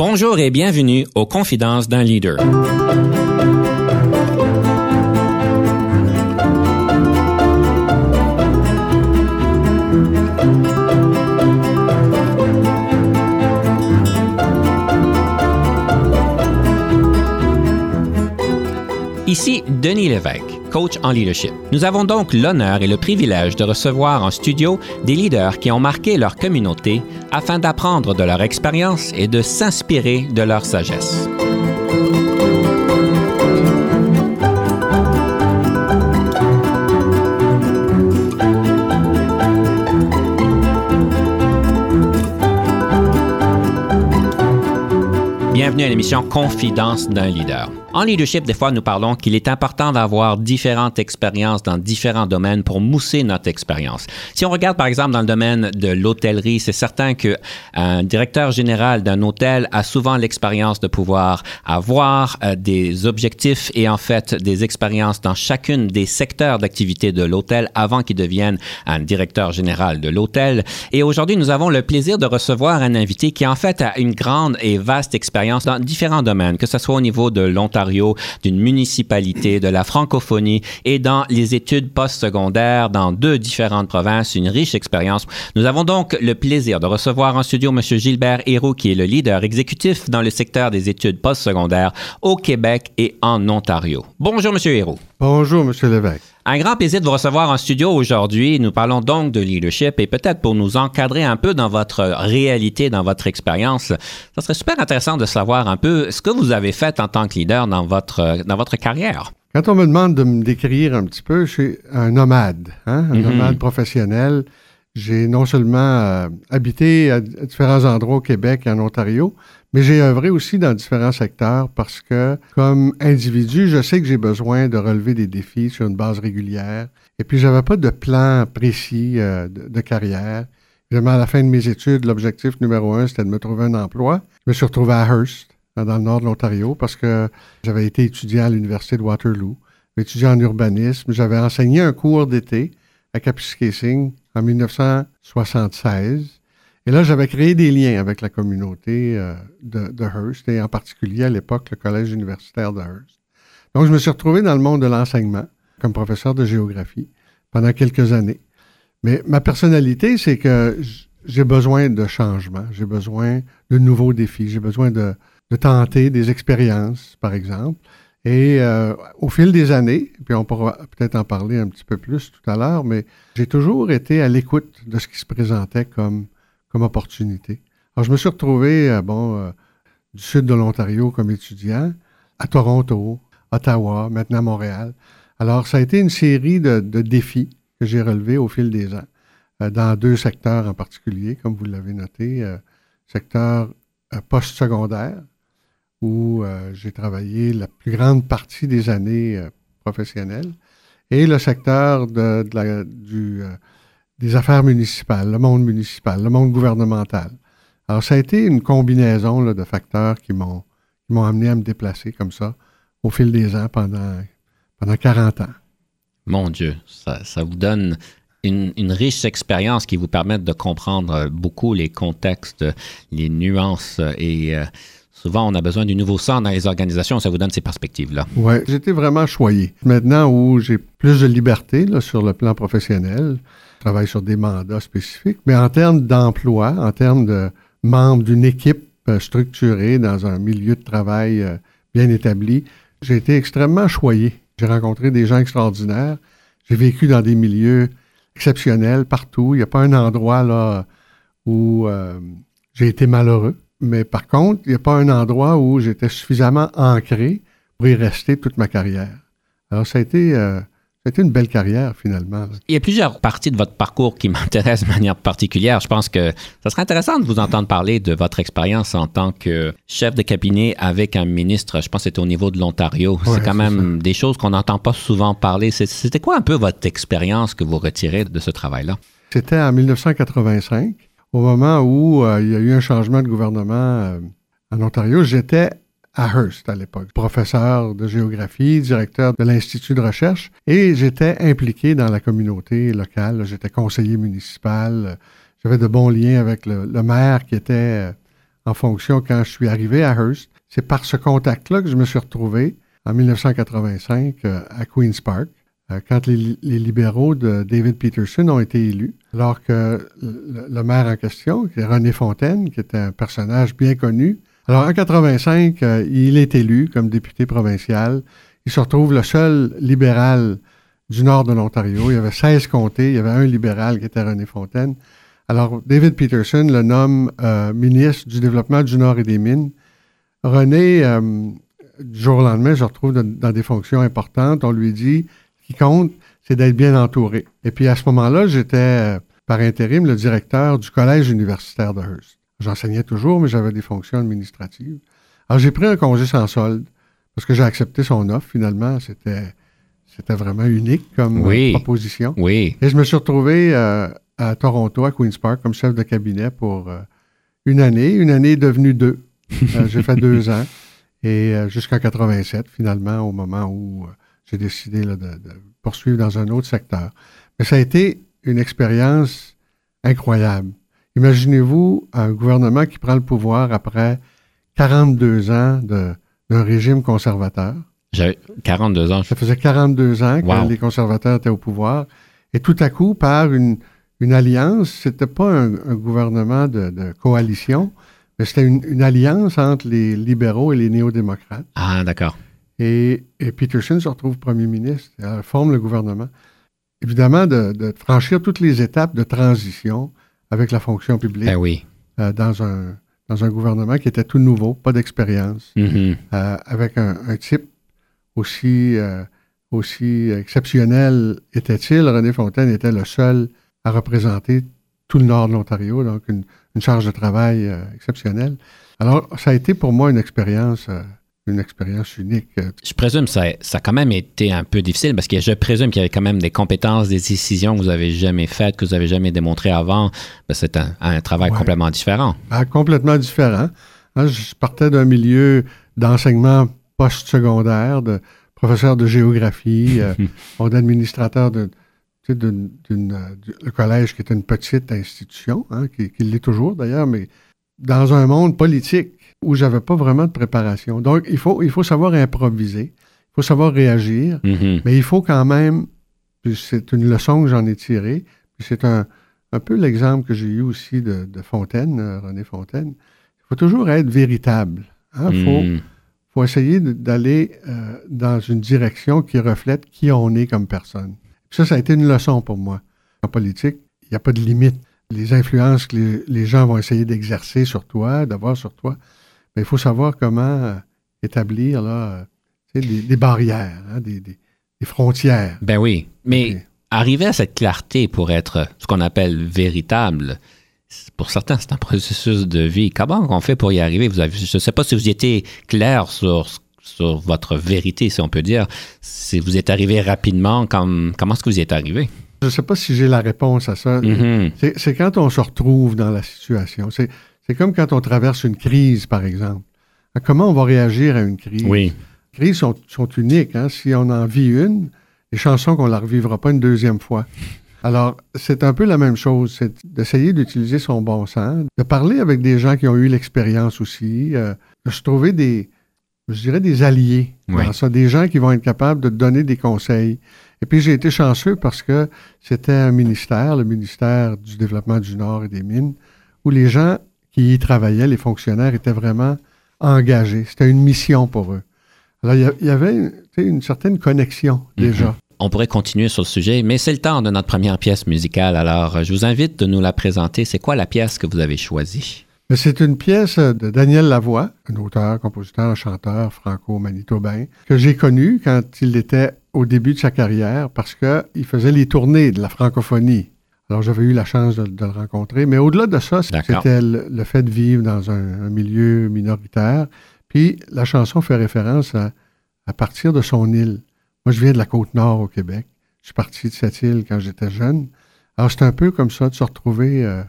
Bonjour et bienvenue aux Confidences d'un leader. Ici Denis Lévesque, coach en leadership. Nous avons donc l'honneur et le privilège de recevoir en studio des leaders qui ont marqué leur communauté afin d'apprendre de leur expérience et de s'inspirer de leur sagesse. Bienvenue à l'émission Confidence d'un leader. En leadership, des fois, nous parlons qu'il est important d'avoir différentes expériences dans différents domaines pour mousser notre expérience. Si on regarde, par exemple, dans le domaine de l'hôtellerie, c'est certain qu'un directeur général d'un hôtel a souvent l'expérience de pouvoir avoir euh, des objectifs et en fait des expériences dans chacune des secteurs d'activité de l'hôtel avant qu'il devienne un directeur général de l'hôtel. Et aujourd'hui, nous avons le plaisir de recevoir un invité qui en fait a une grande et vaste expérience dans différents domaines, que ce soit au niveau de l'Ontario, d'une municipalité, de la francophonie et dans les études postsecondaires dans deux différentes provinces, une riche expérience. Nous avons donc le plaisir de recevoir en studio M. Gilbert Héroux, qui est le leader exécutif dans le secteur des études postsecondaires au Québec et en Ontario. Bonjour, M. Héroux. Bonjour, M. Lévesque. Un grand plaisir de vous recevoir en studio aujourd'hui. Nous parlons donc de leadership et peut-être pour nous encadrer un peu dans votre réalité, dans votre expérience, ça serait super intéressant de savoir un peu ce que vous avez fait en tant que leader dans votre, dans votre carrière. Quand on me demande de me décrire un petit peu, je suis un nomade, hein, un Mhm. nomade professionnel. J'ai non seulement euh, habité à, à différents endroits au Québec et en Ontario, mais j'ai œuvré aussi dans différents secteurs parce que, comme individu, je sais que j'ai besoin de relever des défis sur une base régulière. Et puis, j'avais pas de plan précis euh, de, de carrière. Vraiment, à la fin de mes études, l'objectif numéro un, c'était de me trouver un emploi. Je me suis retrouvé à Hearst, dans le nord de l'Ontario, parce que j'avais été étudiant à l'Université de Waterloo, étudiant en urbanisme. J'avais enseigné un cours d'été à Kapuskasing en 1976. Et là, j'avais créé des liens avec la communauté euh, de, de Hearst, et en particulier à l'époque le collège universitaire de Hearst. Donc, je me suis retrouvé dans le monde de l'enseignement comme professeur de géographie pendant quelques années. Mais ma personnalité, c'est que j'ai besoin de changement, j'ai besoin de nouveaux défis, j'ai besoin de, de tenter des expériences, par exemple. Et euh, au fil des années, puis on pourra peut-être en parler un petit peu plus tout à l'heure, mais j'ai toujours été à l'écoute de ce qui se présentait comme, comme opportunité. Alors, je me suis retrouvé, euh, bon, euh, du sud de l'Ontario comme étudiant, à Toronto, Ottawa, maintenant Montréal. Alors, ça a été une série de, de défis que j'ai relevés au fil des ans, euh, dans deux secteurs en particulier, comme vous l'avez noté, secteur postsecondaire, où j'ai travaillé la plus grande partie des années professionnelles, et le secteur de, de la- du, des affaires municipales, le monde municipal, le monde gouvernemental. Alors, ça a été une combinaison là, de facteurs qui m'ont qui m'ont amené à me déplacer comme ça au fil des ans pendant, pendant 40 ans. Mon Dieu, ça, ça vous donne une, une riche expérience qui vous permet de comprendre euh, beaucoup les contextes, les nuances euh, et euh, souvent on a besoin du nouveau sang dans les organisations. Ça vous donne ces perspectives-là. Oui, j'étais vraiment choyé. Maintenant où j'ai plus de liberté là, sur le plan professionnel, travaille sur des mandats spécifiques, mais en termes d'emploi, en termes de membres d'une équipe euh, structurée dans un milieu de travail euh, bien établi, j'ai été extrêmement choyé. J'ai rencontré des gens extraordinaires. J'ai vécu dans des milieux exceptionnels partout. Il n'y a pas un endroit là où euh, j'ai été malheureux. Mais par contre, il n'y a pas un endroit où j'étais suffisamment ancré pour y rester toute ma carrière. Alors, ça a été, euh, été une belle carrière, finalement. Il y a plusieurs parties de votre parcours qui m'intéressent de manière particulière. Je pense que ça serait intéressant de vous entendre parler de votre expérience en tant que chef de cabinet avec un ministre. Je pense que c'était au niveau de l'Ontario. Ouais, c'est quand même des choses qu'on n'entend pas souvent parler. C'était quoi un peu votre expérience que vous retirez de ce travail-là? C'était en 1985, au moment où euh, il y a eu un changement de gouvernement euh, en Ontario. J'étais à Hearst à l'époque, professeur de géographie, directeur de l'Institut de recherche, et j'étais impliqué dans la communauté locale. J'étais conseiller municipal. J'avais de bons liens avec le, le maire qui était euh, en fonction quand je suis arrivé à Hearst. C'est par ce contact-là que je me suis retrouvé en 1985 euh, à Queen's Park, euh, quand les, libéraux de David Peterson ont été élus, alors que le, maire en question, qui est René Fontaine, qui était un personnage bien connu, alors en 85, euh, il est élu comme député provincial. Il se retrouve le seul libéral du nord de l'Ontario. Il y avait 16 comtés, il y avait un libéral qui était René Fontaine. Alors, David Peterson le nomme ministre du développement du Nord et des Mines. René du jour au lendemain, je retrouve dans, des fonctions importantes. On lui dit, ce qui compte, c'est d'être bien entouré. Et puis à ce moment-là, j'étais euh, par intérim le directeur du collège universitaire de Hearst. J'enseignais toujours, mais j'avais des fonctions administratives. Alors j'ai pris un congé sans solde parce que j'ai accepté son offre. Finalement, c'était c'était vraiment unique comme proposition. Oui. Et je me suis retrouvé euh, à Toronto, à Queen's Park, comme chef de cabinet pour euh, une année. Une année devenue deux. j'ai fait deux ans. Et euh, jusqu'en 87, finalement, au moment où euh, j'ai décidé de, poursuivre dans un autre secteur. Mais ça a été une expérience incroyable. Imaginez-vous un gouvernement qui prend le pouvoir après 42 ans d'un régime conservateur. J'avais 42 ans. Ça faisait 42 ans que les conservateurs étaient au pouvoir. Et tout à coup, par une, une alliance, c'était pas un, gouvernement de, de coalition, c'était une, alliance entre les libéraux et les néo-démocrates. Ah, d'accord. Et, Peterson se retrouve premier ministre, forme le gouvernement. Évidemment, de, franchir toutes les étapes de transition avec la fonction publique ben oui. Euh, dans, un, dans un gouvernement qui était tout nouveau, pas d'expérience, mm-hmm. euh, avec un, type aussi, euh, aussi exceptionnel était-il. René Fontaine était le seul à représenter tout le nord de l'Ontario, donc une, charge de travail exceptionnelle. Alors, ça a été pour moi une expérience, une expérience unique. Je présume que ça, ça a quand même été un peu difficile parce que je présume qu'il y avait quand même des compétences, des décisions que vous n'avez jamais faites, que vous n'avez jamais démontrées avant. Ben, c'est un, travail complètement différent. Ah, complètement différent. Hein, je partais d'un milieu d'enseignement post-secondaire, de professeur de géographie, euh, d'administrateur de d'une, euh, le collège qui est une petite institution, hein, qui, l'est toujours d'ailleurs, mais dans un monde politique où j'avais pas vraiment de préparation. Donc, il faut, il faut savoir improviser, il faut savoir réagir, mm-hmm. mais il faut quand même, c'est une leçon que j'en ai tirée, puis c'est un, un peu l'exemple que j'ai eu aussi de, Fontaine, euh, René Fontaine. Il faut toujours être véritable. Il hein. faut, mm. faut, essayer d'aller euh, dans une direction qui reflète qui on est comme personne. Ça, ça a été une leçon pour moi. En politique, il n'y a pas de limite. Les influences que les, gens vont essayer d'exercer sur toi, d'avoir sur toi, mais il faut savoir comment euh, établir là, euh, des, barrières, hein, des, frontières. Ben oui, mais arriver à cette clarté pour être ce qu'on appelle véritable, pour certains, c'est un processus de vie. Comment on fait pour y arriver? Vous avez, je ne sais pas si vous étiez clair sur ce sur votre vérité, si on peut dire. Si vous êtes arrivé rapidement, comment est-ce que vous y êtes arrivé? Je ne sais pas si j'ai la réponse à ça. Mm-hmm. C'est quand on se retrouve dans la situation. C'est comme quand on traverse une crise, par exemple. Comment on va réagir à une crise? Oui. Les crises sont, uniques. Hein. Si on en vit une, les chansons qu'on ne la revivra pas une deuxième fois. Alors, c'est un peu la même chose, c'est d'essayer d'utiliser son bon sens, de parler avec des gens qui ont eu l'expérience aussi, euh, de se trouver des, je dirais, des alliés ça, des gens qui vont être capables de donner des conseils. Et puis j'ai été chanceux parce que c'était un ministère, le ministère du Développement du Nord et des Mines, où les gens qui y travaillaient, les fonctionnaires, étaient vraiment engagés. C'était une mission pour eux. Alors il y, avait une, certaine connexion mhm. déjà. On pourrait continuer sur le sujet, mais c'est le temps de notre première pièce musicale. Alors, je vous invite de nous la présenter. C'est quoi la pièce que vous avez choisie? C'est une pièce de Daniel Lavoie, un auteur, compositeur, chanteur franco-manitobain, que j'ai connu quand il était au début de sa carrière parce qu'il faisait les tournées de la francophonie. Alors j'avais eu la chance de, le rencontrer, mais au-delà de ça, c'était le, fait de vivre dans un, milieu minoritaire. Puis la chanson fait référence à, à partir de son île. Moi, je viens de la côte nord au Québec. Je suis parti de cette île quand j'étais jeune. Alors c'est un peu comme ça de se retrouver... Euh,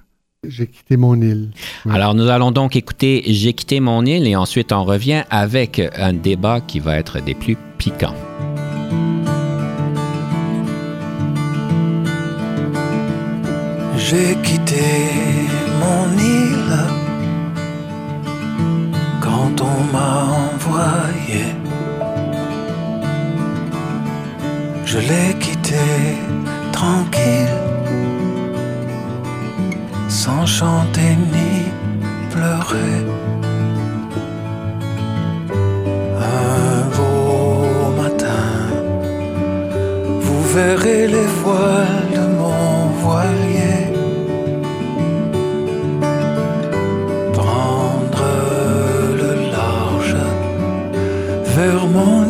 j'ai quitté mon île. Alors, nous allons donc écouter J'ai quitté mon île et ensuite on revient avec un débat qui va être des plus piquants. J'ai quitté mon île quand on m'a envoyé. Je l'ai quitté tranquille, sans chanter ni pleurer. Un beau matin, vous verrez les voiles vers mon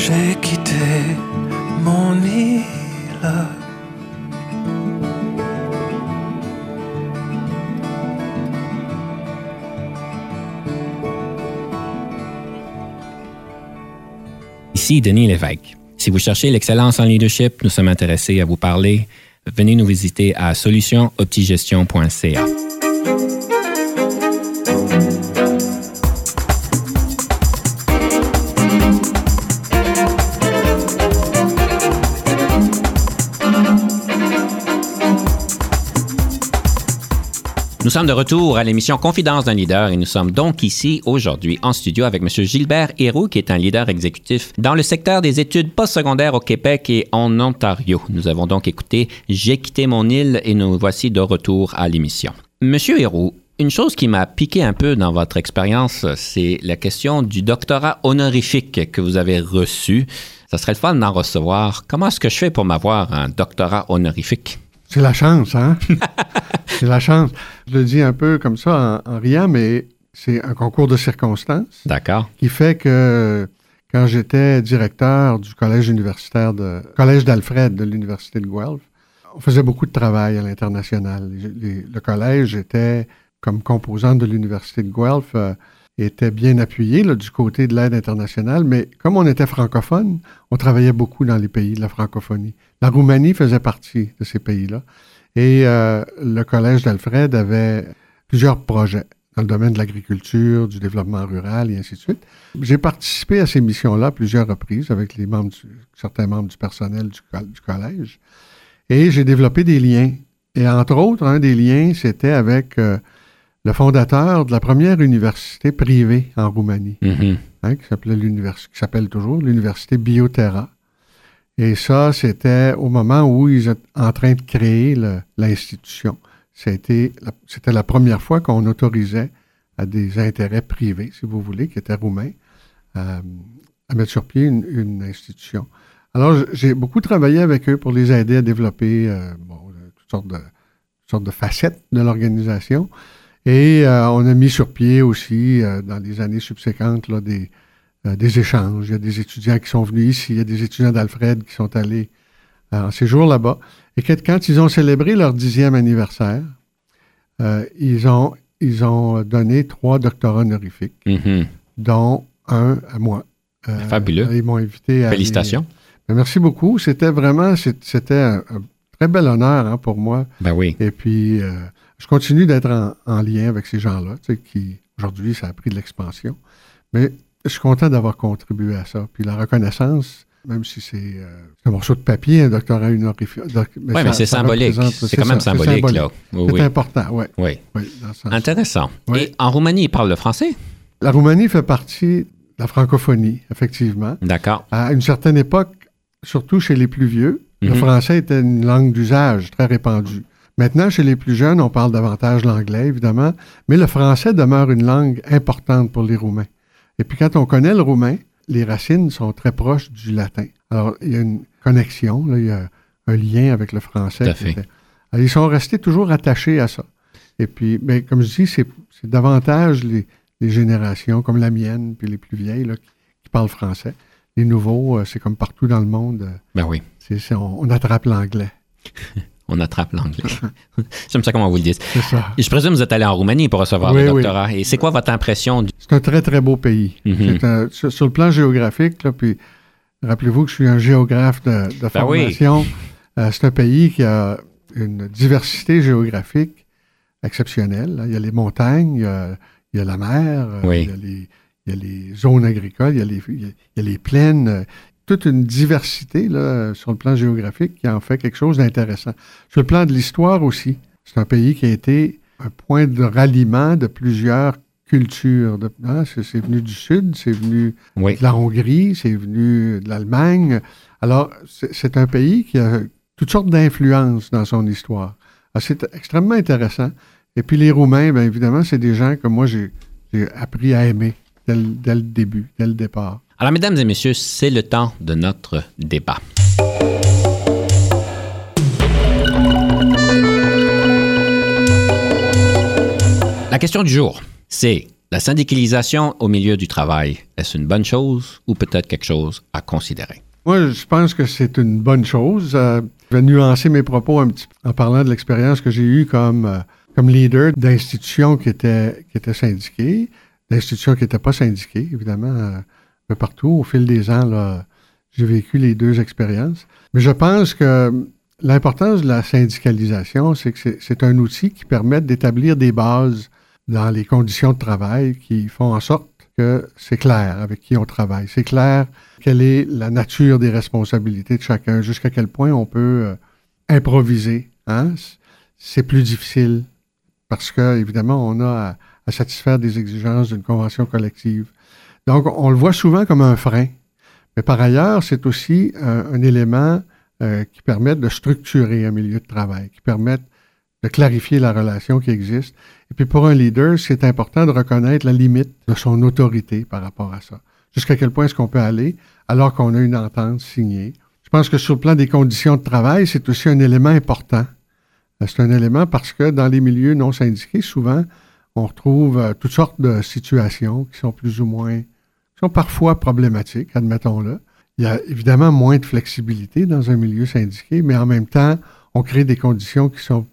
J'ai quitté mon île. Ici Denis Lévesque. Si vous cherchez l'excellence en leadership, nous sommes intéressés à vous parler. Venez nous visiter à solutionoptigestion.ca. Nous sommes de retour à l'émission Confidence d'un leader et nous sommes donc ici aujourd'hui en studio avec M. Gilbert Héroux, qui est un leader exécutif dans le secteur des études postsecondaires au Québec et en Ontario. Nous avons donc écouté J'ai quitté mon île et nous voici de retour à l'émission. Monsieur Héroux, une chose qui m'a piqué un peu dans votre expérience, c'est la question du doctorat honorifique que vous avez reçu. Ça serait le fun d'en recevoir. Comment est-ce que je fais pour m'avoir un doctorat honorifique? C'est la chance, hein? c'est la chance. Je le dis un peu comme ça en, en riant, mais c'est un concours de circonstances D'accord. qui fait que quand j'étais directeur du collège universitaire de collège d'Alfred de l'université de Guelph, on faisait beaucoup de travail à l'international. Le collège était comme composante de l'université de Guelph euh, était bien appuyé du côté de l'aide internationale, mais comme on était francophone, on travaillait beaucoup dans les pays de la francophonie. La Roumanie faisait partie de ces pays-là. Et euh, le Collège d'Alfred avait plusieurs projets dans le domaine de l'agriculture, du développement rural et ainsi de suite. J'ai participé à ces missions-là à plusieurs reprises avec les membres du- certains membres du personnel du collège. Et j'ai développé des liens. Et entre autres, un des liens, c'était avec euh, le fondateur de la première université privée en Roumanie, Mhm. hein, qui s'appelait l'univers- qui s'appelle toujours l'université Bioterra. Et ça, c'était au moment où ils étaient en train de créer le- l'institution. C'était la, c'était la première fois qu'on autorisait à des intérêts privés, si vous voulez, qui étaient roumains, euh, à mettre sur pied une, une institution. Alors, j'ai beaucoup travaillé avec eux pour les aider à développer euh, bon, euh, toutes, sortes de, toutes sortes de facettes de l'organisation. Et euh, on a mis sur pied aussi, euh, dans les années subséquentes, là, des, euh, des échanges. Il y a des étudiants qui sont venus ici, il y a des étudiants d'Alfred qui sont allés en séjour là-bas. Et quand ils ont célébré leur dixième anniversaire, ils, ont, ils ont donné trois doctorats honorifiques, Mhm. dont un à moi. Fabuleux. Ils m'ont invité à. Félicitations. Ben, merci beaucoup. C'était vraiment, c'était un, un très bel honneur hein, pour moi. Ben oui. Et puis, euh, je continue d'être en, en lien avec ces gens-là, tu sais, qui, aujourd'hui, ça a pris de l'expansion. Mais je suis content d'avoir contribué à ça. Puis la reconnaissance, même si c'est euh, un morceau de papier, un doctorat honorifique. doc- Oui, mais c'est symbolique. C'est quand même ça, symbolique, là. Oui, C'est oui. important, oui. oui. oui. Intéressant. Et en Roumanie, ils parlent le français? La Roumanie fait partie de la francophonie, effectivement. D'accord. À une certaine époque, surtout chez les plus vieux, le Mhm. français était une langue d'usage très répandue. Maintenant, chez les plus jeunes, on parle davantage l'anglais, évidemment, mais le français demeure une langue importante pour les Roumains. Et puis quand on connaît le roumain, les racines sont très proches du latin. Alors, il y a une connexion, là, il y a un lien avec le français. Tout à fait. Alors, ils sont restés toujours attachés à ça. Et puis, mais comme je dis, c'est davantage les, les générations comme la mienne, puis les plus vieilles, là, qui, qui parlent français. Les nouveaux, euh, c'est comme partout dans le monde, euh, Ben oui. on, on attrape l'anglais. On attrape l'anglais. J'aime ça comment vous le dites. C'est ça. Et je présume que vous êtes allé en Roumanie pour recevoir Oui, le oui. doctorat. Et c'est quoi votre impression du... C'est un très, très beau pays. Mhm. Un- sur, sur le plan géographique, là, puis rappelez-vous que je suis un géographe de, de Ben oui. formation. Euh, c'est un pays qui a une diversité géographique exceptionnelle. là. Il y a les montagnes, il y a, il y a la mer, il, y a les, il y a les zones agricoles, il y a les, il y a- il y a les plaines. Toute une diversité là, sur le plan géographique qui en fait quelque chose d'intéressant. Sur le plan de l'histoire aussi, c'est un pays qui a été un point de ralliement de plusieurs cultures. De, hein, c'est, venu du Sud, c'est venu Oui. de la Hongrie, c'est venu de l'Allemagne. Alors, c'est, un pays qui a toutes sortes d'influences dans son histoire. Alors, c'est extrêmement intéressant. Et puis les Roumains, bien évidemment, c'est des gens que moi, j'ai, appris à aimer dès le début, dès le départ. Alors, mesdames et messieurs, c'est le temps de notre débat. La question du jour, c'est la syndicalisation au milieu du travail, est-ce une bonne chose ou peut-être quelque chose à considérer? Moi, je pense que c'est une bonne chose. Euh, je vais nuancer mes propos un petit peu en parlant de l'expérience que j'ai eue comme, euh, comme leader d'institutions qui étaient, qui étaient syndiquées, d'institutions qui n'étaient pas syndiquées, évidemment, euh, partout. Au fil des ans, j'ai vécu les deux expériences. Mais je pense que l'importance de la syndicalisation, c'est que c'est- un outil qui permet d'établir des bases dans les conditions de travail qui font en sorte que c'est clair avec qui on travaille. C'est clair quelle est la nature des responsabilités de chacun, jusqu'à quel point on peut euh, improviser. Hein? C'est plus difficile parce que, évidemment, on a à satisfaire des exigences d'une convention collective. Donc, on le voit souvent comme un frein. Mais par ailleurs, c'est aussi un, un élément euh, qui permet de structurer un milieu de travail, qui permet de clarifier la relation qui existe. Et puis pour un leader, c'est important de reconnaître la limite de son autorité par rapport à ça. Jusqu'à quel point est-ce qu'on peut aller alors qu'on a une entente signée. Je pense que sur le plan des conditions de travail, c'est aussi un élément important. Euh, C'est un élément parce que dans les milieux non syndiqués, souvent, on retrouve euh, toutes sortes de situations qui sont plus ou moins, sont parfois problématiques, admettons-le. Il y a évidemment moins de flexibilité dans un milieu syndiqué, mais en même temps, on crée des conditions qui sont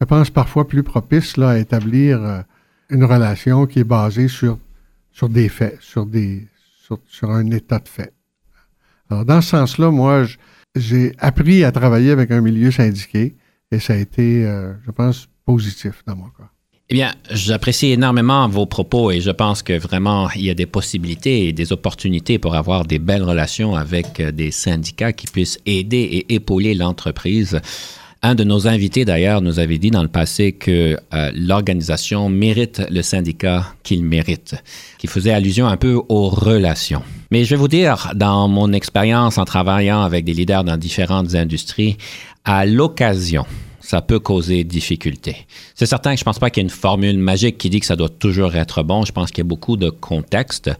je pense, parfois plus propice là, à établir euh, une relation qui est basée sur, sur des faits, sur, des, sur, sur un état de fait. Alors, dans ce sens-là, moi, j'ai appris à travailler avec un milieu syndiqué et ça a été, euh, je pense, positif dans mon cas. Eh bien, j'apprécie énormément vos propos et je pense que vraiment, il y a des possibilités et des opportunités pour avoir des belles relations avec euh, des syndicats qui puissent aider et épauler l'entreprise. Un de nos invités, d'ailleurs, nous avait dit dans le passé que euh, l'organisation mérite le syndicat qu'il mérite, qui faisait allusion un peu aux relations. Mais je vais vous dire, dans mon expérience en travaillant avec des leaders dans différentes industries, à l'occasion, ça peut causer difficulté. C'est certain que je pense pas qu'il y ait une formule magique qui dit que ça doit toujours être bon. Je pense qu'il y a beaucoup de contexte.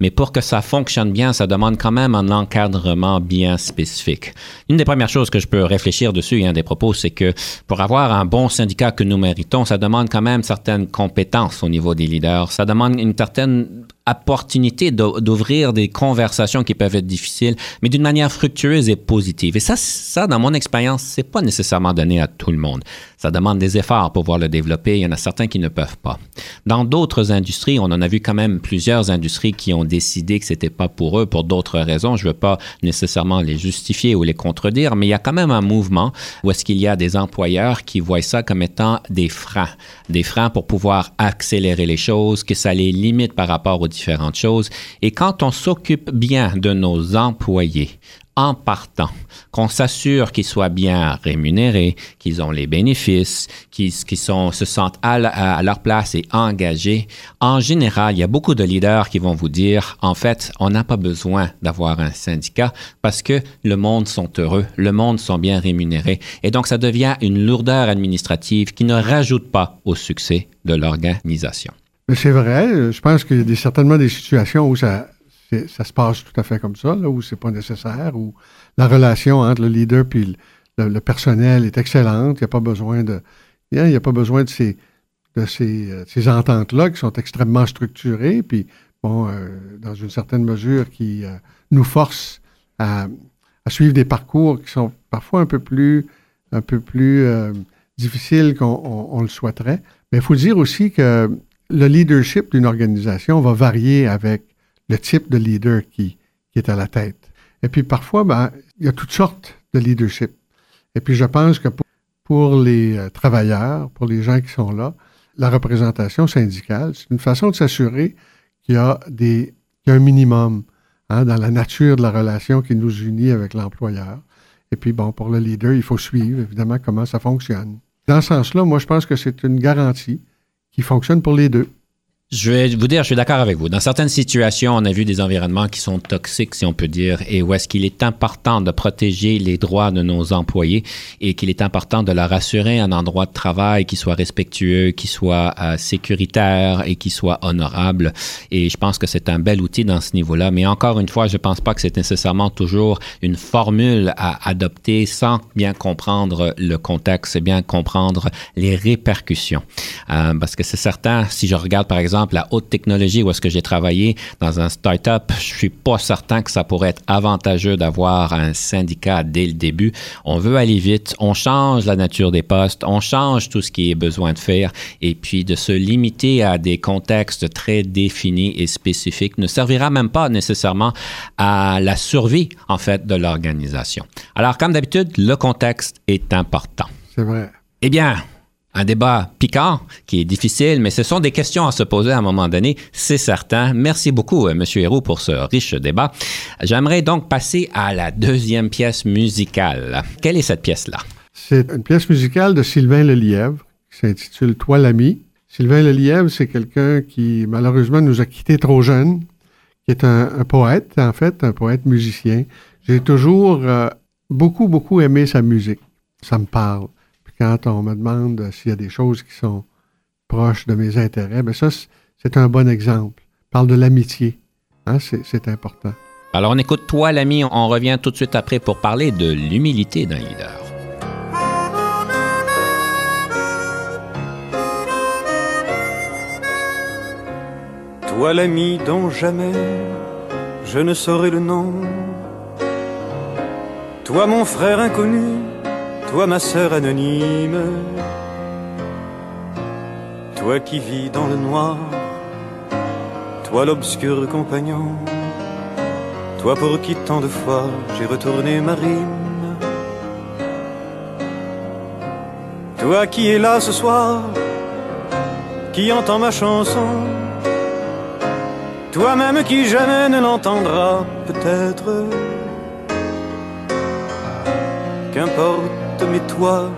Mais pour que ça fonctionne bien, ça demande quand même un encadrement bien spécifique. Une des premières choses que je peux réfléchir dessus, et un des propos, c'est que pour avoir un bon syndicat que nous méritons, ça demande quand même certaines compétences au niveau des leaders. Ça demande une certaine opportunité d'ouvrir des conversations qui peuvent être difficiles, mais d'une manière fructueuse et positive. Et ça, ça dans mon expérience, c'est pas nécessairement donné à tout le monde. Ça demande des efforts pour pouvoir le développer. Il y en a certains qui ne peuvent pas. Dans d'autres industries, on en a vu quand même plusieurs industries qui ont décidé que c'était pas pour eux pour d'autres raisons. Je veux pas nécessairement les justifier ou les contredire, mais il y a quand même un mouvement où est-ce qu'il y a des employeurs qui voient ça comme étant des freins, des freins pour pouvoir accélérer les choses, que ça les limite par rapport aux différentes choses. Et quand on s'occupe bien de nos employés, en partant, qu'on s'assure qu'ils soient bien rémunérés, qu'ils ont les bénéfices, qu'ils se sentent à, leur place et engagés. En général, il y a beaucoup de leaders qui vont vous dire, en fait, on n'a pas besoin d'avoir un syndicat parce que le monde sont heureux, le monde sont bien rémunérés. Et donc, ça devient une lourdeur administrative qui ne rajoute pas au succès de l'organisation. C'est vrai. Je pense qu'il y a certainement des situations où ça, ça se passe tout à fait comme ça, là, où c'est pas nécessaire, où la relation entre le leader et le, personnel est excellente. Il n'y a pas besoin de, il y a pas besoin de ces, de ces, euh, ces ententes-là qui sont extrêmement structurées, puis bon, euh, dans une certaine mesure, qui euh, nous forcent à, suivre des parcours qui sont parfois un peu plus, un peu plus difficiles qu'on on le souhaiterait. Mais il faut dire aussi que le leadership d'une organisation va varier avec le type de leader qui, est à la tête. Et puis parfois, ben, il y a toutes sortes de leadership. Et puis je pense que pour, les euh, travailleurs, pour les gens qui sont là, la représentation syndicale, c'est une façon de s'assurer qu'il y a des qu'il y a un minimum hein, dans la nature de la relation qui nous unit avec l'employeur. Et puis, bon, pour le leader, il faut suivre, évidemment, comment ça fonctionne. Dans ce sens-là, moi, je pense que c'est une garantie fonctionne pour les deux. Je vais vous dire, je suis d'accord avec vous. Dans certaines situations, on a vu des environnements qui sont toxiques, si on peut dire, et où est-ce qu'il est important de protéger les droits de nos employés et qu'il est important de leur assurer un endroit de travail qui soit respectueux, qui soit euh, sécuritaire et qui soit honorable. Et je pense que c'est un bel outil dans ce niveau-là. Mais encore une fois, je ne pense pas que c'est nécessairement toujours une formule à adopter sans bien comprendre le contexte et bien comprendre les répercussions. Euh, parce que c'est certain, si je regarde par exemple la haute technologie où est-ce que j'ai travaillé dans un start-up, je suis pas certain que ça pourrait être avantageux d'avoir un syndicat dès le début. On veut aller vite, on change la nature des postes, on change tout ce qui est besoin de faire et puis de se limiter à des contextes très définis et spécifiques ne servira même pas nécessairement à la survie, en fait, de l'organisation. Alors, comme d'habitude, le contexte est important. C'est vrai. Eh bien, un débat piquant qui est difficile, mais ce sont des questions à se poser à un moment donné, c'est certain. Merci beaucoup, euh, M. Héroux, pour ce riche débat. J'aimerais donc passer à la deuxième pièce musicale. Quelle est cette pièce-là? C'est une pièce musicale de Sylvain Lelièvre qui s'intitule Toi l'ami. Sylvain Lelièvre, c'est quelqu'un qui malheureusement nous a quittés trop jeunes, qui est un, poète, en fait, un poète musicien. J'ai toujours euh, beaucoup, beaucoup aimé sa musique. Ça me parle quand on me demande s'il y a des choses qui sont proches de mes intérêts, bien ça, c'est un bon exemple. parle de l'amitié. Hein, c'est important. Alors on écoute toi l'ami, on revient tout de suite après pour parler de l'humilité d'un leader. Toi l'ami dont jamais je ne saurai le nom. Toi mon frère inconnu toi ma sœur anonyme, toi qui vis dans le noir, toi l'obscur compagnon, toi pour qui tant de fois j'ai retourné ma rime, toi qui es là ce soir, qui entend ma chanson, toi-même qui jamais ne l'entendra peut-être, qu'importe mais toi,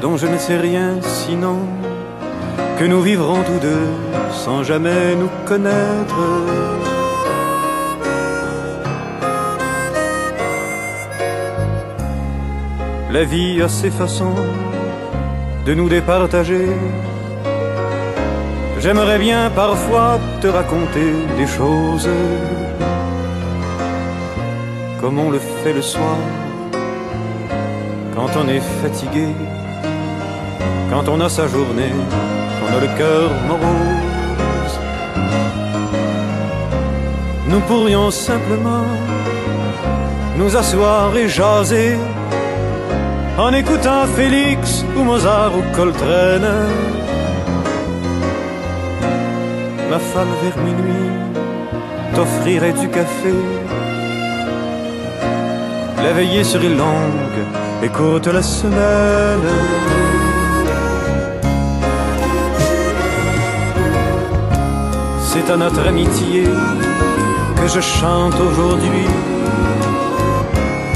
dont je ne sais rien sinon que nous vivrons tous deux sans jamais nous connaître. La vie a ses façons de nous départager. J'aimerais bien parfois te raconter des choses comme on le fait le soir on est fatigué, quand on a sa journée, qu'on a le cœur morose. Nous pourrions simplement nous asseoir et jaser en écoutant Félix ou Mozart ou Coltrane. Ma femme vers minuit t'offrirait du café. La veillée serait longue et courte la semaine. C'est à notre amitié que je chante aujourd'hui.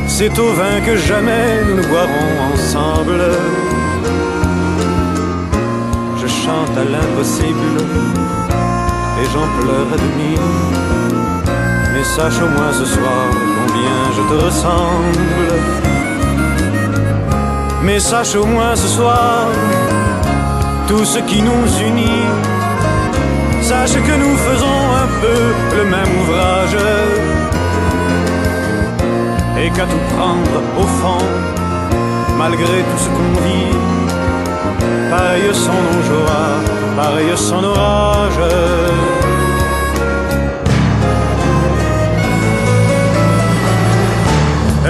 C'est au vin que jamais nous nous boirons ensemble. Je chante à l'impossible et j'en pleure à demi. Mais sache au moins ce soir combien je te ressemble. Mais sache au moins ce soir tout ce qui nous unit. Sache que nous faisons un peu le même ouvrage. Et qu'à tout prendre au fond, malgré tout ce qu'on vit, pareil sont nos joies, pareil nos rages.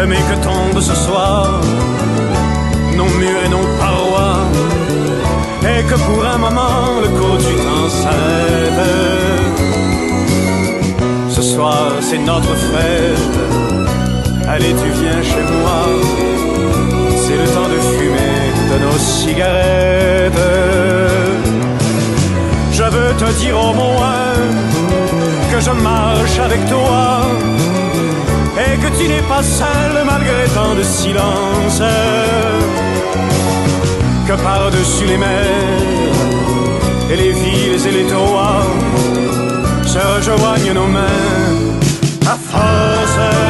Mais que tombe ce soir nos murs et nos parois, et que pour un moment le cours du temps s'arrête. Ce soir c'est notre fête, allez tu viens chez moi, c'est le temps de fumer de nos cigarettes. Je veux te dire au moins que je marche avec toi et que tu n'es pas seul malgré tant de silence. Que par-dessus les mers et les villes et les toits se rejoignent nos mains à force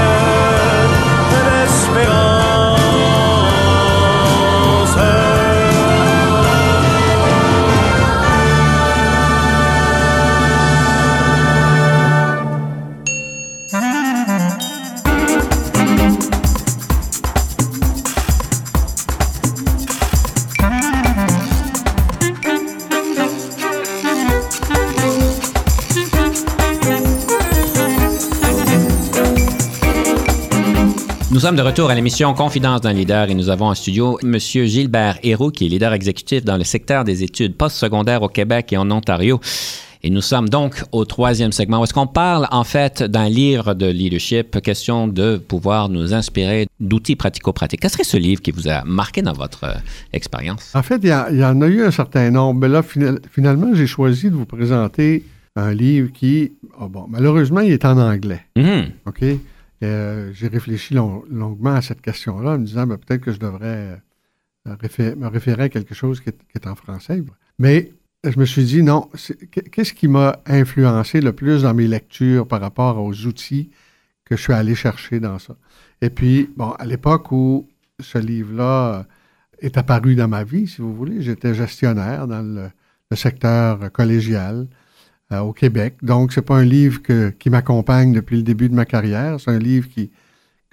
sommes de retour à l'émission Confidence d'un leader et nous avons en studio M. Gilbert Héroux, qui est leader exécutif dans le secteur des études postsecondaires au Québec et en Ontario. Et nous sommes donc au troisième segment où est-ce qu'on parle en fait d'un livre de leadership, question de pouvoir nous inspirer d'outils pratico-pratiques. Quel serait ce livre qui vous a marqué dans votre euh, expérience? En fait, il y, en a eu un certain nombre. Mais là, final- finalement, j'ai choisi de vous présenter un livre qui, oh bon, malheureusement, il est en anglais. Mhm. OK? Euh, j'ai réfléchi long- longuement à cette question-là en me disant ben, peut-être que je devrais euh, me référer à quelque chose qui est, en français. Mais je me suis dit non, qu'est-ce qui m'a influencé le plus dans mes lectures par rapport aux outils que je suis allé chercher dans ça? Et puis, bon, à l'époque où ce livre-là est apparu dans ma vie, si vous voulez, j'étais gestionnaire dans le secteur collégial euh, au Québec. Donc, c'est pas un livre que- qui m'accompagne depuis le début de ma carrière. C'est un livre qui,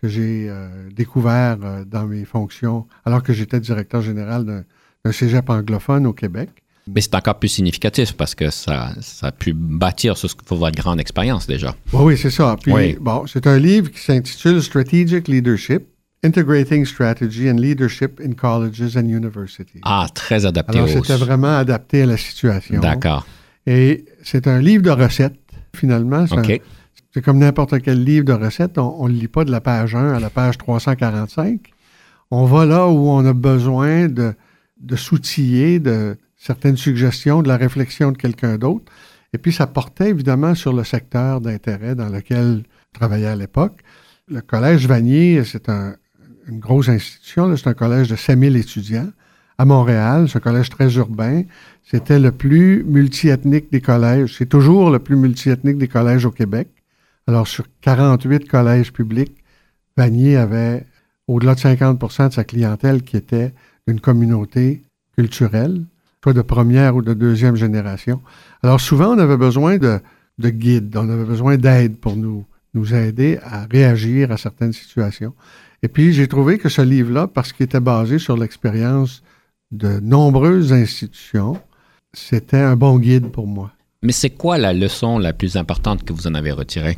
que j'ai euh, découvert euh, dans mes fonctions alors que j'étais directeur général d'un d'un cégep anglophone au Québec. Mais c'est encore plus significatif parce que ça, ça a pu bâtir sur, sur votre grande expérience déjà. Oui, oui, c'est ça. Puis, Oui. bon, c'est un livre qui s'intitule Strategic Leadership, Integrating Strategy and Leadership in Colleges and Universities. Ah, très adapté alors, au... c'était vraiment adapté à la situation. D'accord. Et c'est un livre de recettes, finalement. C'est un- OK. C'est comme n'importe quel livre de recettes, on ne lit pas de la page 1 à la page 345. On va là où on a besoin de, de s'outiller de certaines suggestions, de la réflexion de quelqu'un d'autre. Et puis, ça portait évidemment sur le secteur d'intérêt dans lequel je travaillais à l'époque. Le Collège Vanier, c'est un- une grosse institution, c'est un collège de 5000 étudiants à Montréal. Un collège très urbain. C'était le plus multiethnique des collèges. C'est toujours le plus multiethnique des collèges au Québec. Alors, sur 48 collèges publics, Vanier avait au-delà de 50% de sa clientèle qui était d'une communauté culturelle, soit de première ou de deuxième génération. Alors souvent, on avait besoin de, de guides, on avait besoin d'aide pour nous, nous aider à réagir à certaines situations. Et puis, j'ai trouvé que ce livre-là, parce qu'il était basé sur l'expérience de nombreuses institutions, c'était un bon guide pour moi. Mais c'est quoi la leçon la plus importante que vous en avez retirée?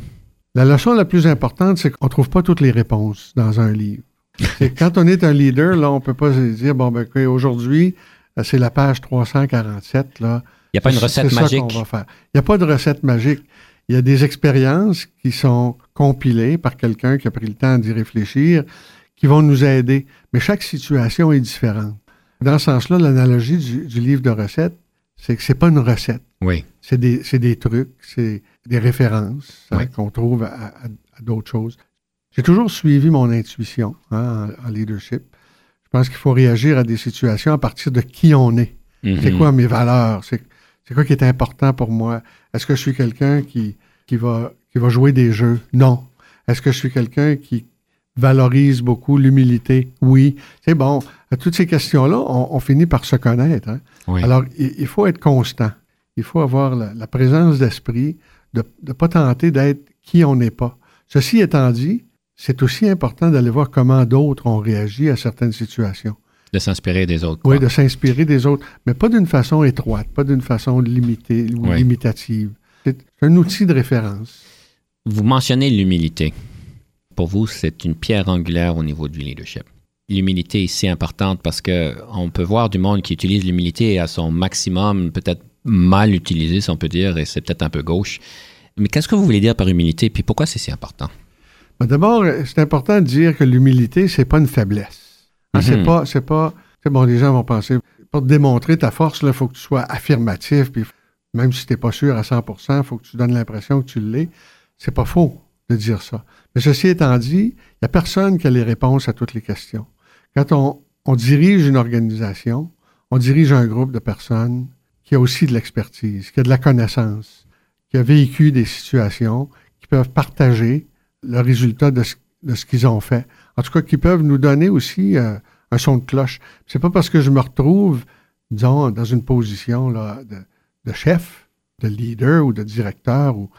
La leçon la plus importante, c'est qu'on ne trouve pas toutes les réponses dans un livre. quand on est un leader, là, on ne peut pas se dire, bon, ben, aujourd'hui, euh, c'est la page 347, là. Il n'y a pas une recette magique? Il n'y a pas de recette magique. Il y a des expériences qui sont compilées par quelqu'un qui a pris le temps d'y réfléchir, qui vont nous aider. Mais chaque situation est différente. Dans ce sens-là, l'analogie du, livre de recettes, c'est que c'est pas une recette. Oui. C'est des, des, trucs, c'est des références hein, qu'on trouve à, d'autres choses. J'ai toujours suivi mon intuition hein, en, leadership. Je pense qu'il faut réagir à des situations à partir de qui on est. C'est mm-hmm. quoi mes valeurs? C'est quoi qui est important pour moi? Est-ce que je suis quelqu'un qui, qui, va, qui va jouer des jeux? Non. Est-ce que je suis quelqu'un qui valorise beaucoup l'humilité? Oui. C'est bon. À toutes ces questions-là, on, finit par se connaître. Hein. Alors, il, faut être constant. Il faut avoir la, présence d'esprit de ne pas tenter d'être qui on n'est pas. Ceci étant dit, c'est aussi important d'aller voir comment d'autres ont réagi à certaines situations. De s'inspirer des autres. Oui, de s'inspirer des autres, mais pas d'une façon étroite, pas d'une façon limitée ou limitative. C'est un outil de référence. Vous mentionnez l'humilité. Pour vous, c'est une pierre angulaire au niveau du leadership. L'humilité est si importante parce qu'on peut voir du monde qui utilise l'humilité à son maximum, peut-être mal utilisé, si on peut dire, et c'est peut-être un peu gauche. Mais qu'est-ce que vous voulez dire par humilité, puis pourquoi c'est si important? Ben, d'abord, c'est important de dire que l'humilité, c'est pas une faiblesse. Ah, c'est mhm. pas, c'est pas, bon, les gens vont penser, pour démontrer ta force, il faut que tu sois affirmatif, puis même si tu n'es pas sûr à 100% il faut que tu donnes l'impression que tu l'es. C'est pas faux de dire ça. Mais ceci étant dit, il n'y a personne qui a les réponses à toutes les questions. Quand on, dirige une organisation, on dirige un groupe de personnes qui a aussi de l'expertise, qui a de la connaissance, qui a vécu des situations, qui peuvent partager le résultat de ce, de qu'ils ont fait. En tout cas, qui peuvent nous donner aussi euh, un son de cloche. C'est pas parce que je me retrouve, disons, dans une position là, de, chef, de leader ou de directeur ou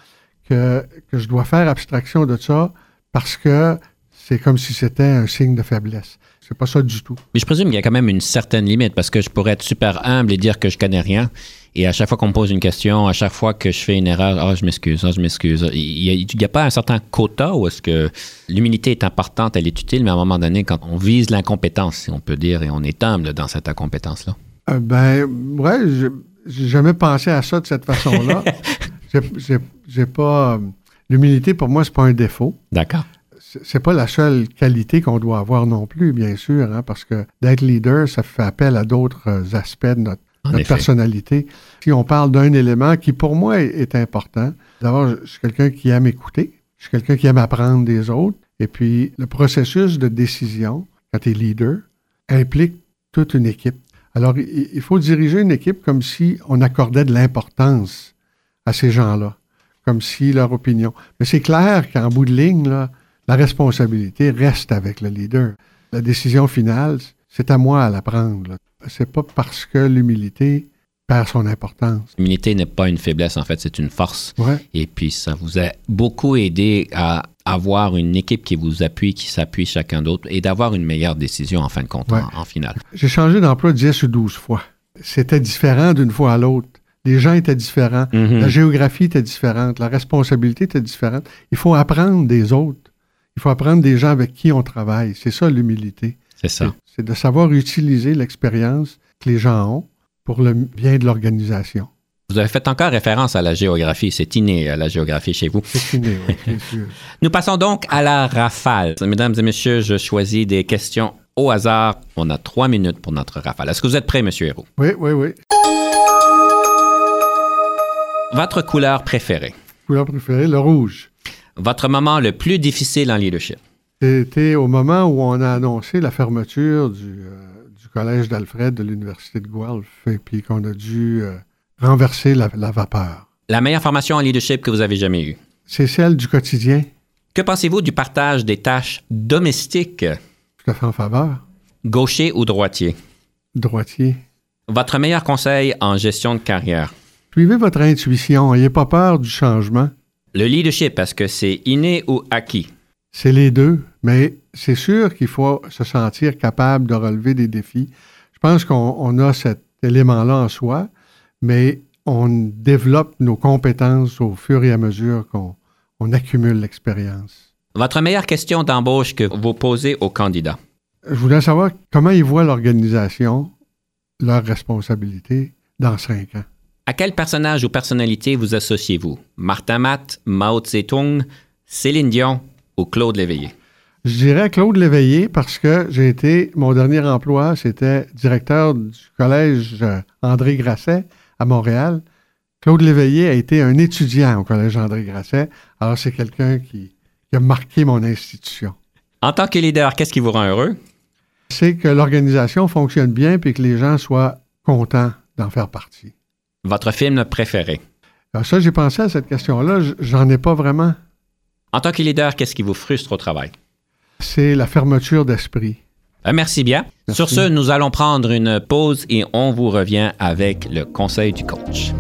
que, que je dois faire abstraction de ça parce que c'est comme si c'était un signe de faiblesse. C'est pas ça du tout. Mais je présume qu'il y a quand même une certaine limite parce que je pourrais être super humble et dire que je connais rien. Et à chaque fois qu'on me pose une question, à chaque fois que je fais une erreur, ah, je m'excuse, ah, je m'excuse. Il n'y a, pas un certain quota où est-ce que l'humilité est importante, elle est utile, mais à un moment donné, quand on vise l'incompétence, si on peut dire, et on est humble dans cette incompétence-là. Euh, ben, ouais, j'ai jamais pensé à ça de cette façon-là. j'ai pas. L'humilité, pour moi, c'est pas un défaut. D'accord c'est pas la seule qualité qu'on doit avoir non plus, bien sûr, hein, parce que d'être leader, ça fait appel à d'autres aspects de notre, notre personnalité. Si on parle d'un élément qui, pour moi, est, important, d'abord, je suis quelqu'un qui aime écouter, je suis quelqu'un qui aime apprendre des autres, et puis le processus de décision, quand tu es leader, implique toute une équipe. Alors, il faut diriger une équipe comme si on accordait de l'importance à ces gens-là, comme si leur opinion. Mais c'est clair qu'en bout de ligne, là, la responsabilité reste avec le leader. La décision finale, c'est à moi à la prendre c'est pas parce que l'humilité perd son importance. L'humilité n'est pas une faiblesse, en fait, c'est une force. Et puis, ça vous a beaucoup aidé à avoir une équipe qui vous appuie, qui s'appuie chacun d'autre et d'avoir une meilleure décision en fin de compte, en, finale. J'ai changé d'emploi 10 ou 12 fois. C'était différent d'une fois à l'autre. Les gens étaient différents, la géographie était différente, la responsabilité était différente. Il faut apprendre des autres. Il faut apprendre des gens avec qui on travaille. C'est ça l'humilité. C'est ça. C'est de savoir utiliser l'expérience que les gens ont pour le bien de l'organisation. Vous avez fait encore référence à la géographie. C'est inné à la géographie chez vous. C'est inné, oui, bien sûr. Nous passons donc à la rafale. Mesdames et messieurs, je choisis des questions au hasard. On a trois minutes pour notre rafale. Est-ce que vous êtes prêt, Monsieur Héroux? Oui, oui, oui. Votre couleur préférée? Couleur préférée, le rouge. Votre moment le plus difficile en leadership? C'était au moment où on a annoncé la fermeture du, euh, collège d'Alfred de l'Université de Guelph et puis qu'on a dû euh, renverser la, vapeur. La meilleure formation en leadership que vous avez jamais eue? C'est celle du quotidien. Que pensez-vous du partage des tâches domestiques? tout à fait en faveur. Gaucher ou droitier? Droitier. Votre meilleur conseil en gestion de carrière? Suivez votre intuition. N'ayez pas peur du changement. Le leadership, est-ce que c'est inné ou acquis? C'est les deux, mais c'est sûr qu'il faut se sentir capable de relever des défis. Je pense qu'on a cet élément-là en soi, mais on développe nos compétences au fur et à mesure qu'on on accumule l'expérience. Votre meilleure question d'embauche que vous posez aux candidats? Je voulais savoir comment ils voient l'organisation, leurs responsabilités dans cinq ans. À quel personnage ou personnalité vous associez-vous? Martin Matt, Mao Tse-tung, Céline Dion ou Claude Léveillé? Je dirais Claude Léveillé parce que j'ai été, mon dernier emploi, c'était directeur du collège euh, André Grasset à Montréal. Claude Léveillé a été un étudiant au collège André Grasset. Alors, c'est quelqu'un qui, qui a marqué mon institution. En tant que leader, qu'est-ce qui vous rend heureux? C'est que l'organisation fonctionne bien et que les gens soient contents d'en faire partie. Votre film préféré? Alors ça, j'ai pensé à cette question-là. J'en ai pas vraiment. En tant que leader, qu'est-ce qui vous frustre au travail? C'est la fermeture d'esprit. Euh, merci bien. Merci. Sur ce, nous allons prendre une pause et on vous revient avec le conseil du coach.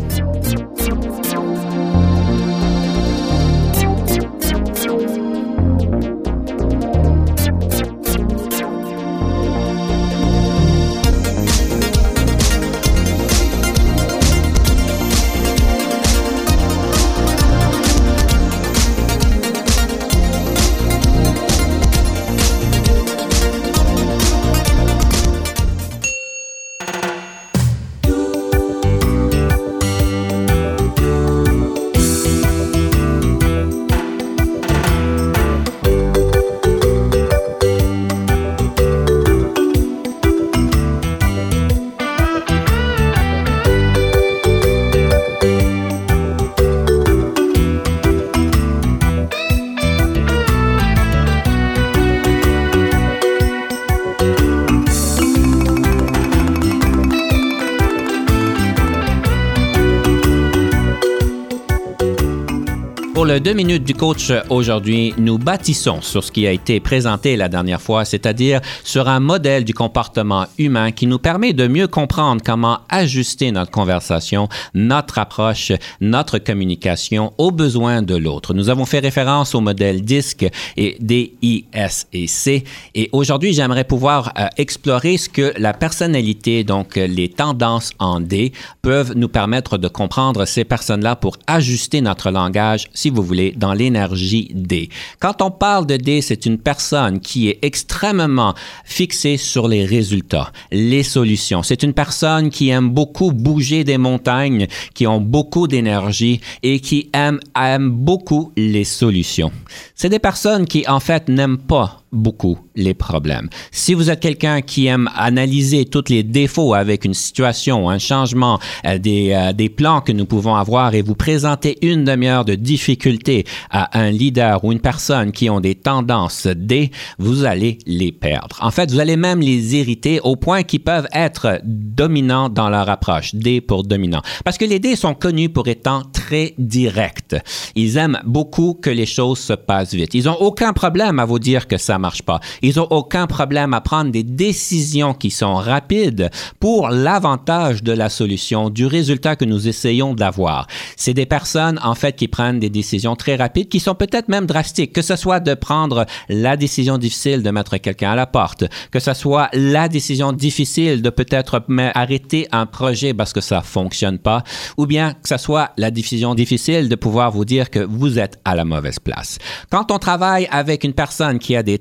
Deux minutes du coach aujourd'hui, nous bâtissons sur ce qui a été présenté la dernière fois, c'est-à-dire sur un modèle du comportement humain qui nous permet de mieux comprendre comment ajuster notre conversation, notre approche, notre communication aux besoins de l'autre. Nous avons fait référence au modèle DISC et D-I-S et C. Et aujourd'hui, j'aimerais pouvoir euh, explorer ce que la personnalité, donc euh, les tendances en D, peuvent nous permettre de comprendre ces personnes-là pour ajuster notre langage, si vous voulez, dans l'énergie D. Quand on parle de D, c'est une personne qui est extrêmement fixée sur les résultats, les solutions. C'est une personne qui aime beaucoup bouger des montagnes, qui ont beaucoup d'énergie et qui aime, aime beaucoup les solutions. C'est des personnes qui, en fait, n'aiment pas beaucoup les problèmes. Si vous êtes quelqu'un qui aime analyser tous les défauts avec une situation, un changement, euh, des, euh, des plans que nous pouvons avoir et vous présenter une demi-heure de difficulté à un leader ou une personne qui ont des tendances D, vous allez les perdre. En fait, vous allez même les irriter au point qu'ils peuvent être dominants dans leur approche. D pour dominant. Parce que les D sont connus pour étant très directs. Ils aiment beaucoup que les choses se passent vite. Ils n'ont aucun problème à vous dire que ça marche pas. Ils n'ont aucun problème à prendre des décisions qui sont rapides pour l'avantage de la solution, du résultat que nous essayons d'avoir. C'est des personnes, en fait, qui prennent des décisions très rapides, qui sont peut-être même drastiques, que ce soit de prendre la décision difficile de mettre quelqu'un à la porte, que ce soit la décision difficile de peut-être arrêter un projet parce que ça fonctionne pas, ou bien que ce soit la décision difficile de pouvoir vous dire que vous êtes à la mauvaise place. Quand on travaille avec une personne qui a des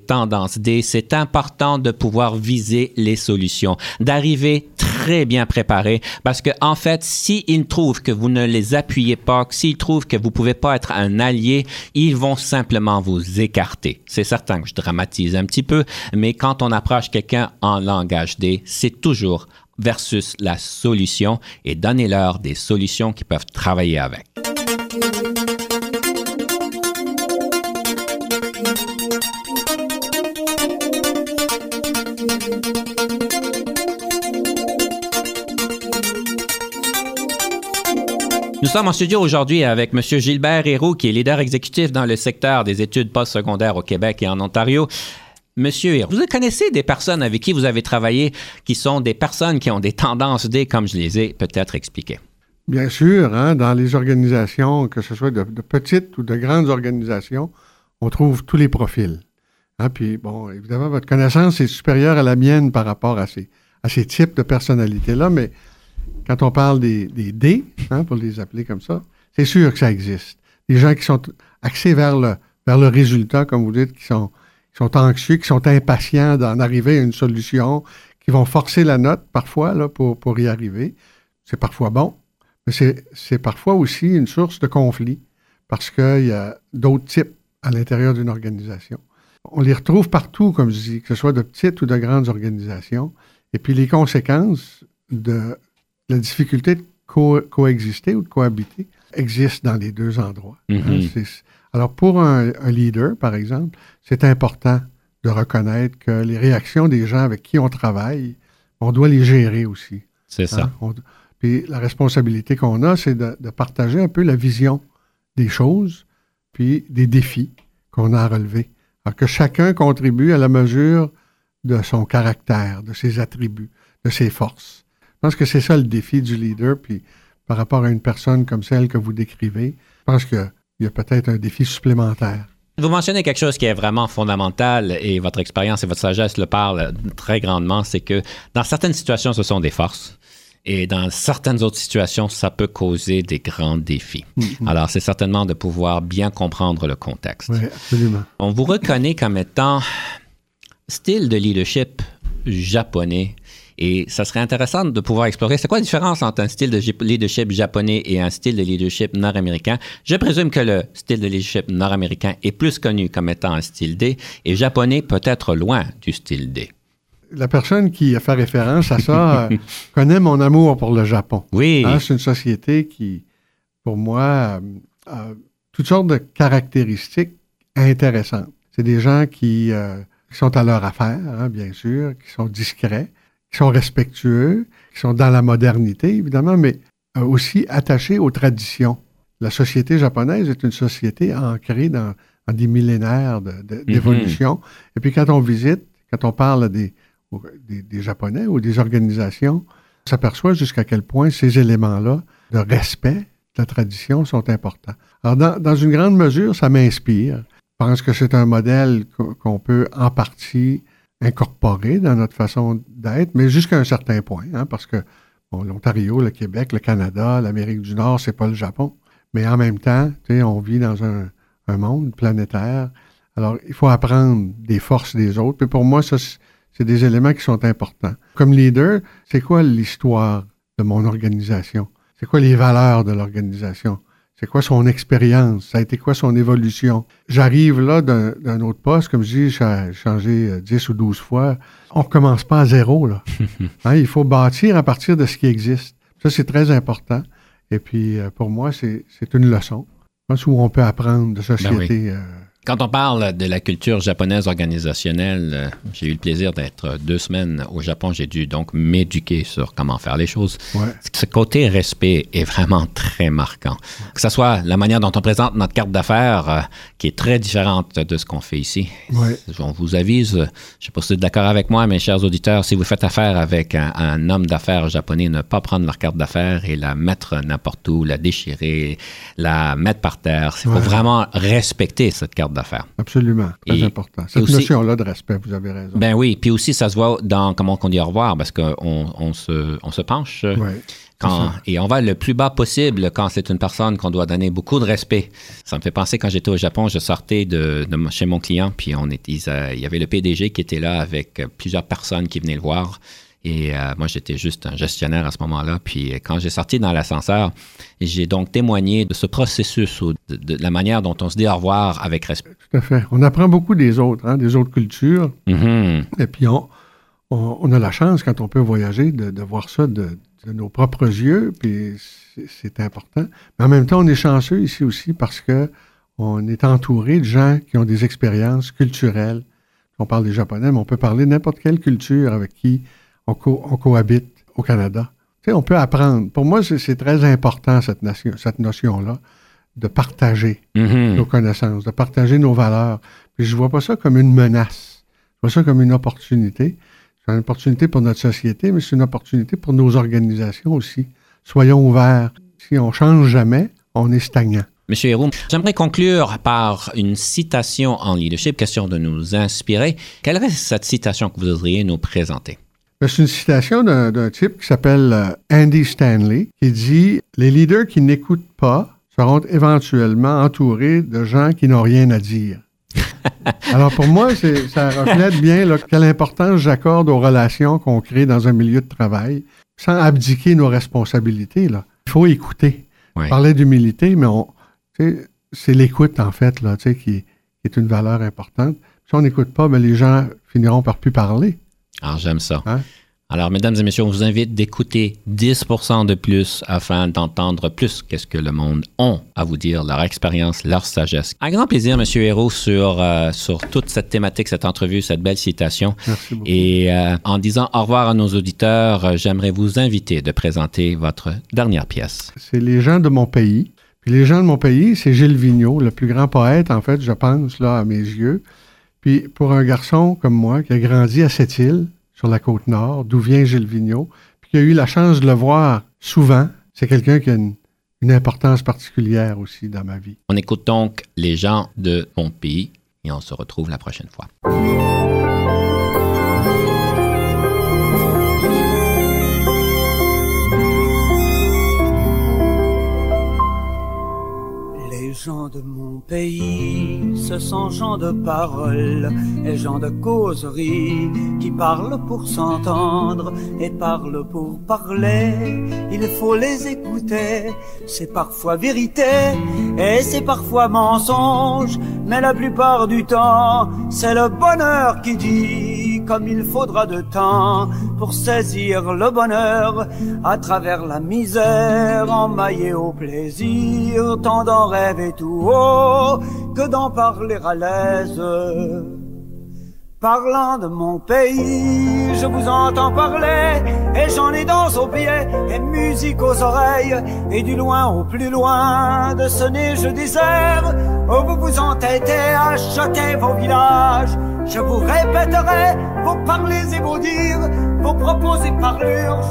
c'est important de pouvoir viser les solutions, d'arriver très bien préparé parce que en fait, s'ils trouvent que vous ne les appuyez pas, s'ils trouvent que vous pouvez pas être un allié, ils vont simplement vous écarter. C'est certain que je dramatise un petit peu, mais quand on approche quelqu'un en langage D, c'est toujours versus la solution et donnez-leur des solutions qui peuvent travailler avec. Nous sommes en studio aujourd'hui avec M. Gilbert Héroux, qui est leader exécutif dans le secteur des études postsecondaires au Québec et en Ontario. Monsieur Hir, vous connaissez des personnes avec qui vous avez travaillé qui sont des personnes qui ont des tendances D, comme je les ai peut-être expliquées? Bien sûr, hein, dans les organisations, que ce soit de, petites ou de grandes organisations, on trouve tous les profils. Hein, puis, bon, évidemment, votre connaissance est supérieure à la mienne par rapport à ces, à ces types de personnalités-là, mais quand on parle des, des D, hein, pour les appeler comme ça, c'est sûr que ça existe. Des gens qui sont axés vers le, vers le résultat, comme vous dites, qui sont, sont anxieux, qui sont impatients d'en arriver à une solution, qui vont forcer la note parfois là, pour, pour y arriver. C'est parfois bon, mais c'est parfois aussi une source de conflit parce qu'il y a d'autres types à l'intérieur d'une organisation. On les retrouve partout, comme je dis, que ce soit de petites ou de grandes organisations. Et puis les conséquences de la difficulté de co coexister ou de cohabiter existent dans les deux endroits. Mm -hmm. Alors pour un, un, leader, par exemple, c'est important de reconnaître que les réactions des gens avec qui on travaille, on doit les gérer aussi. C'est ça. Hein? On, puis la responsabilité qu'on a, c'est de, de, partager un peu la vision des choses, puis des défis qu'on a à relever. Alors que chacun contribue à la mesure de son caractère, de ses attributs, de ses forces. Je pense que c'est ça le défi du leader, puis par rapport à une personne comme celle que vous décrivez, je pense qu'il y a peut-être un défi supplémentaire. Vous mentionnez quelque chose qui est vraiment fondamental et votre expérience et votre sagesse le parlent très grandement, c'est que dans certaines situations, ce sont des forces. Et dans certaines autres situations, ça peut causer des grands défis. Mm -hmm. Alors, c'est certainement de pouvoir bien comprendre le contexte. Oui, absolument. On vous reconnaît comme étant style de leadership japonais. Et ça serait intéressant de pouvoir explorer c'est quoi la différence entre un style de leadership japonais et un style de leadership nord-américain? Je présume que le style de leadership nord-américain est plus connu comme étant un style D et japonais peut être loin du style D la personne qui a fait référence à ça euh, connaît mon amour pour le Japon. Oui. Hein, c'est une société qui, pour moi, a toutes sortes de caractéristiques intéressantes. C'est des gens qui, euh, qui, sont à leur affaire, hein, bien sûr, qui sont discrets, qui sont respectueux, qui sont dans la modernité, évidemment, mais euh, aussi attachés aux traditions. La société japonaise est une société ancrée dans, dans des millénaires d'évolution. De, de, mm -hmm. Et puis quand on visite, quand on parle des, des, des, Japonais ou des organisations s'aperçoit jusqu'à quel point ces éléments-là de respect de la tradition sont importants. Alors, dans, dans une grande mesure, ça m'inspire. Je pense que c'est un modèle qu'on peut en partie incorporer dans notre façon d'être, mais jusqu'à un certain point, hein, parce que l'Ontario, le Québec, le Canada, l'Amérique du Nord, c'est pas le Japon. Mais en même temps, on vit dans un, un monde planétaire. Alors, il faut apprendre des forces des autres. Puis pour moi, ça, c'est des éléments qui sont importants. Comme leader, c'est quoi l'histoire de mon organisation? C'est quoi les valeurs de l'organisation? C'est quoi son expérience? Ça a été quoi son évolution? J'arrive là d'un autre poste, comme je dis, j'ai changé 10 ou 12 fois. On ne recommence pas à zéro, là. hein, il faut bâtir à partir de ce qui existe. Ça, c'est très important. Et puis, pour moi, c'est une leçon. Je pense où on peut apprendre de société. Ben oui. euh, quand on parle de la culture japonaise organisationnelle, euh, j'ai eu le plaisir d'être deux semaines au Japon. J'ai dû donc m'éduquer sur comment faire les choses. Ouais. Ce côté respect est vraiment très marquant. Que ce soit la manière dont on présente notre carte d'affaires, euh, qui est très différente de ce qu'on fait ici. Ouais. On vous avise, je ne sais pas si vous êtes d'accord avec moi, mes chers auditeurs, si vous faites affaire avec un, un homme d'affaires japonais, ne pas prendre leur carte d'affaires et la mettre n'importe où, la déchirer, la mettre par terre. Il faut Ouais. vraiment respecter cette carte d'affaires. Absolument, très Et- important. et Cette notion-là de respect, vous avez raison. Ben oui, puis aussi ça se voit dans comment on dit au revoir parce qu'on on se, on se penche euh, quand, et on va le plus bas possible quand c'est une personne qu'on doit donner beaucoup de respect. Ça me fait penser quand j'étais au Japon, je sortais de, chez mon client puis on était, il y avait le PDG qui était là avec plusieurs personnes qui venaient le voir. Et euh, moi, j'étais juste un gestionnaire à ce moment-là. Puis euh, quand j'ai sorti dans l'ascenseur, j'ai donc témoigné de ce processus ou de, de la manière dont on se dit au revoir avec respect. Tout à fait. On apprend beaucoup des autres, hein, des autres cultures. Mhm. Et puis, on, on, on a la chance, quand on peut voyager, de, de voir ça de, de nos propres yeux. Puis, c'est- important. Mais en même temps, on est chanceux ici aussi parce que on est entouré de gens qui ont des expériences culturelles. On parle des Japonais, mais on peut parler de n'importe quelle culture avec qui on, co- on cohabite au Canada. Tu sais, on peut apprendre. Pour moi, c'est très important, cette, nation, cette notion-là, de partager Mhm. nos connaissances, de partager nos valeurs. Puis je vois pas ça comme une menace. Je vois ça comme une opportunité. C'est une opportunité pour notre société, mais c'est une opportunité pour nos organisations aussi. Soyons ouverts. Si on change jamais, on est stagnant. Monsieur Héroux, j'aimerais conclure par une citation en leadership, question de nous inspirer. Quelle est cette citation que vous voudriez nous présenter? Ben, c'est une citation d'un type qui s'appelle euh, Andy Stanley, qui dit Les leaders qui n'écoutent pas seront éventuellement entourés de gens qui n'ont rien à dire. Alors pour moi, ça reflète bien quelle importance j'accorde aux relations qu'on crée dans un milieu de travail, sans abdiquer nos responsabilités. Là. Il faut écouter. On parlait d'humilité, mais c'est l'écoute, en fait, là, qui, qui, est une valeur importante. Si on n'écoute pas, ben, les gens finiront par plus parler. Alors, j'aime ça. Hein? Alors, mesdames et messieurs, on vous invite d'écouter 10% de plus afin d'entendre plus qu'est-ce que le monde a à vous dire, leur expérience, leur sagesse. Un grand plaisir, Monsieur Hérault, sur, euh, sur toute cette thématique, cette entrevue, cette belle citation. Merci beaucoup. Et euh, en disant au revoir à nos auditeurs, euh, j'aimerais vous inviter de présenter votre dernière pièce. C'est Les gens de mon pays. Puis les gens de mon pays, c'est Gilles Vigneault, le plus grand poète, en fait, je pense, là, à mes yeux. Puis pour un garçon comme moi qui a grandi à cette île, sur la côte nord, d'où vient Gilles Vigneault, puis qui a eu la chance de le voir souvent. C'est quelqu'un qui a une, une importance particulière aussi dans ma vie. On écoute donc les gens de mon pays et on se retrouve la prochaine fois. gens de mon pays, ce sont gens de parole et gens de causerie qui parlent pour s'entendre et parlent pour parler. Il faut les écouter, c'est parfois vérité et c'est parfois mensonge, mais la plupart du temps, c'est le bonheur qui dit comme il faudra de temps pour saisir le bonheur à travers la misère, emmaillé au plaisir, tant d'en rêver tout haut que d'en parler à l'aise. Parlant de mon pays, je vous entends parler, et j'en ai dans aux pieds, et musique aux oreilles, et du loin au plus loin de ce neige désert, où vous vous entêtez à vos villages. Je vous répéterai vos parlers et vos dires, vos propos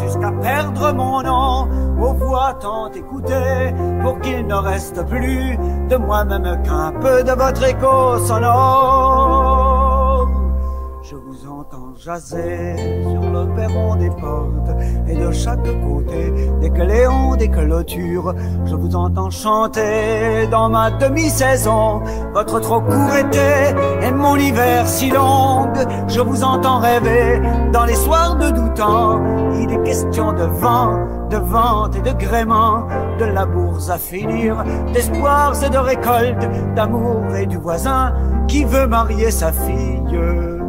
jusqu'à perdre mon nom, aux voix tant écoutées, pour qu'il ne reste plus de moi-même qu'un peu de votre écho sonore. Je vous entends jaser le perron des portes et de chaque côté des cléons, des clôtures. Je vous entends chanter dans ma demi-saison votre trop court été et mon hiver si long. Je vous entends rêver dans les soirs de doutant. Il est question de vent, de vente et de gréement, de labours à finir, d'espoirs et de récoltes, d'amour et du voisin qui veut marier sa fille.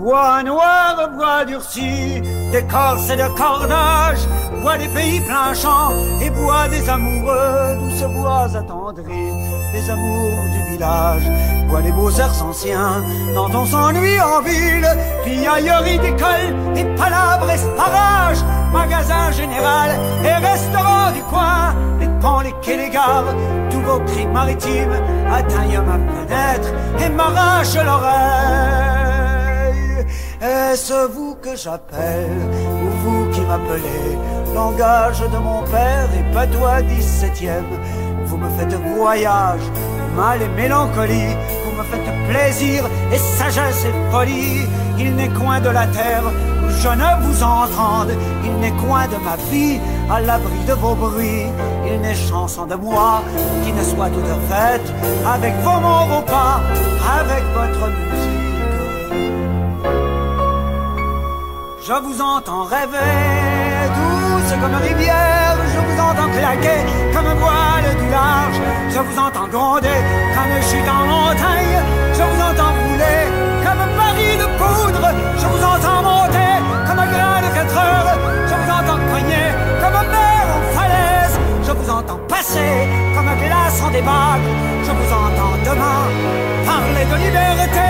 Bois noir, bois durci, d'écorce et de cordage, bois des pays plein champs et bois des amoureux, douces bois attendris, des amours du village, bois les beaux airs anciens, dont on s'ennuie en ville, puis ailleurs d'école, et palabres et parages, magasin général et restaurant du coin, les ponts, les quais, les gares, tous vos cris maritimes atteignent ma fenêtre et m'arrachent l'oreille. Est-ce vous que j'appelle ou vous qui m'appelez? Langage de mon père et patois dix-septième. Vous me faites voyage, mal et mélancolie. Vous me faites plaisir et sagesse et folie. Il n'est coin de la terre où je ne vous entende Il n'est coin de ma vie à l'abri de vos bruits. Il n'est chanson de moi qui ne soit toute faite. Avec vos mots, vos pas, avec votre musique Je vous entends rêver, douce comme rivière, je vous entends claquer comme voile du large, je vous entends gronder comme chute en montagne, je vous entends rouler comme un pari de poudre, je vous entends monter comme un grain de quatre heures, je vous entends cogner comme un mer en falaise, je vous entends passer comme un glace en débat, je vous entends demain parler de liberté.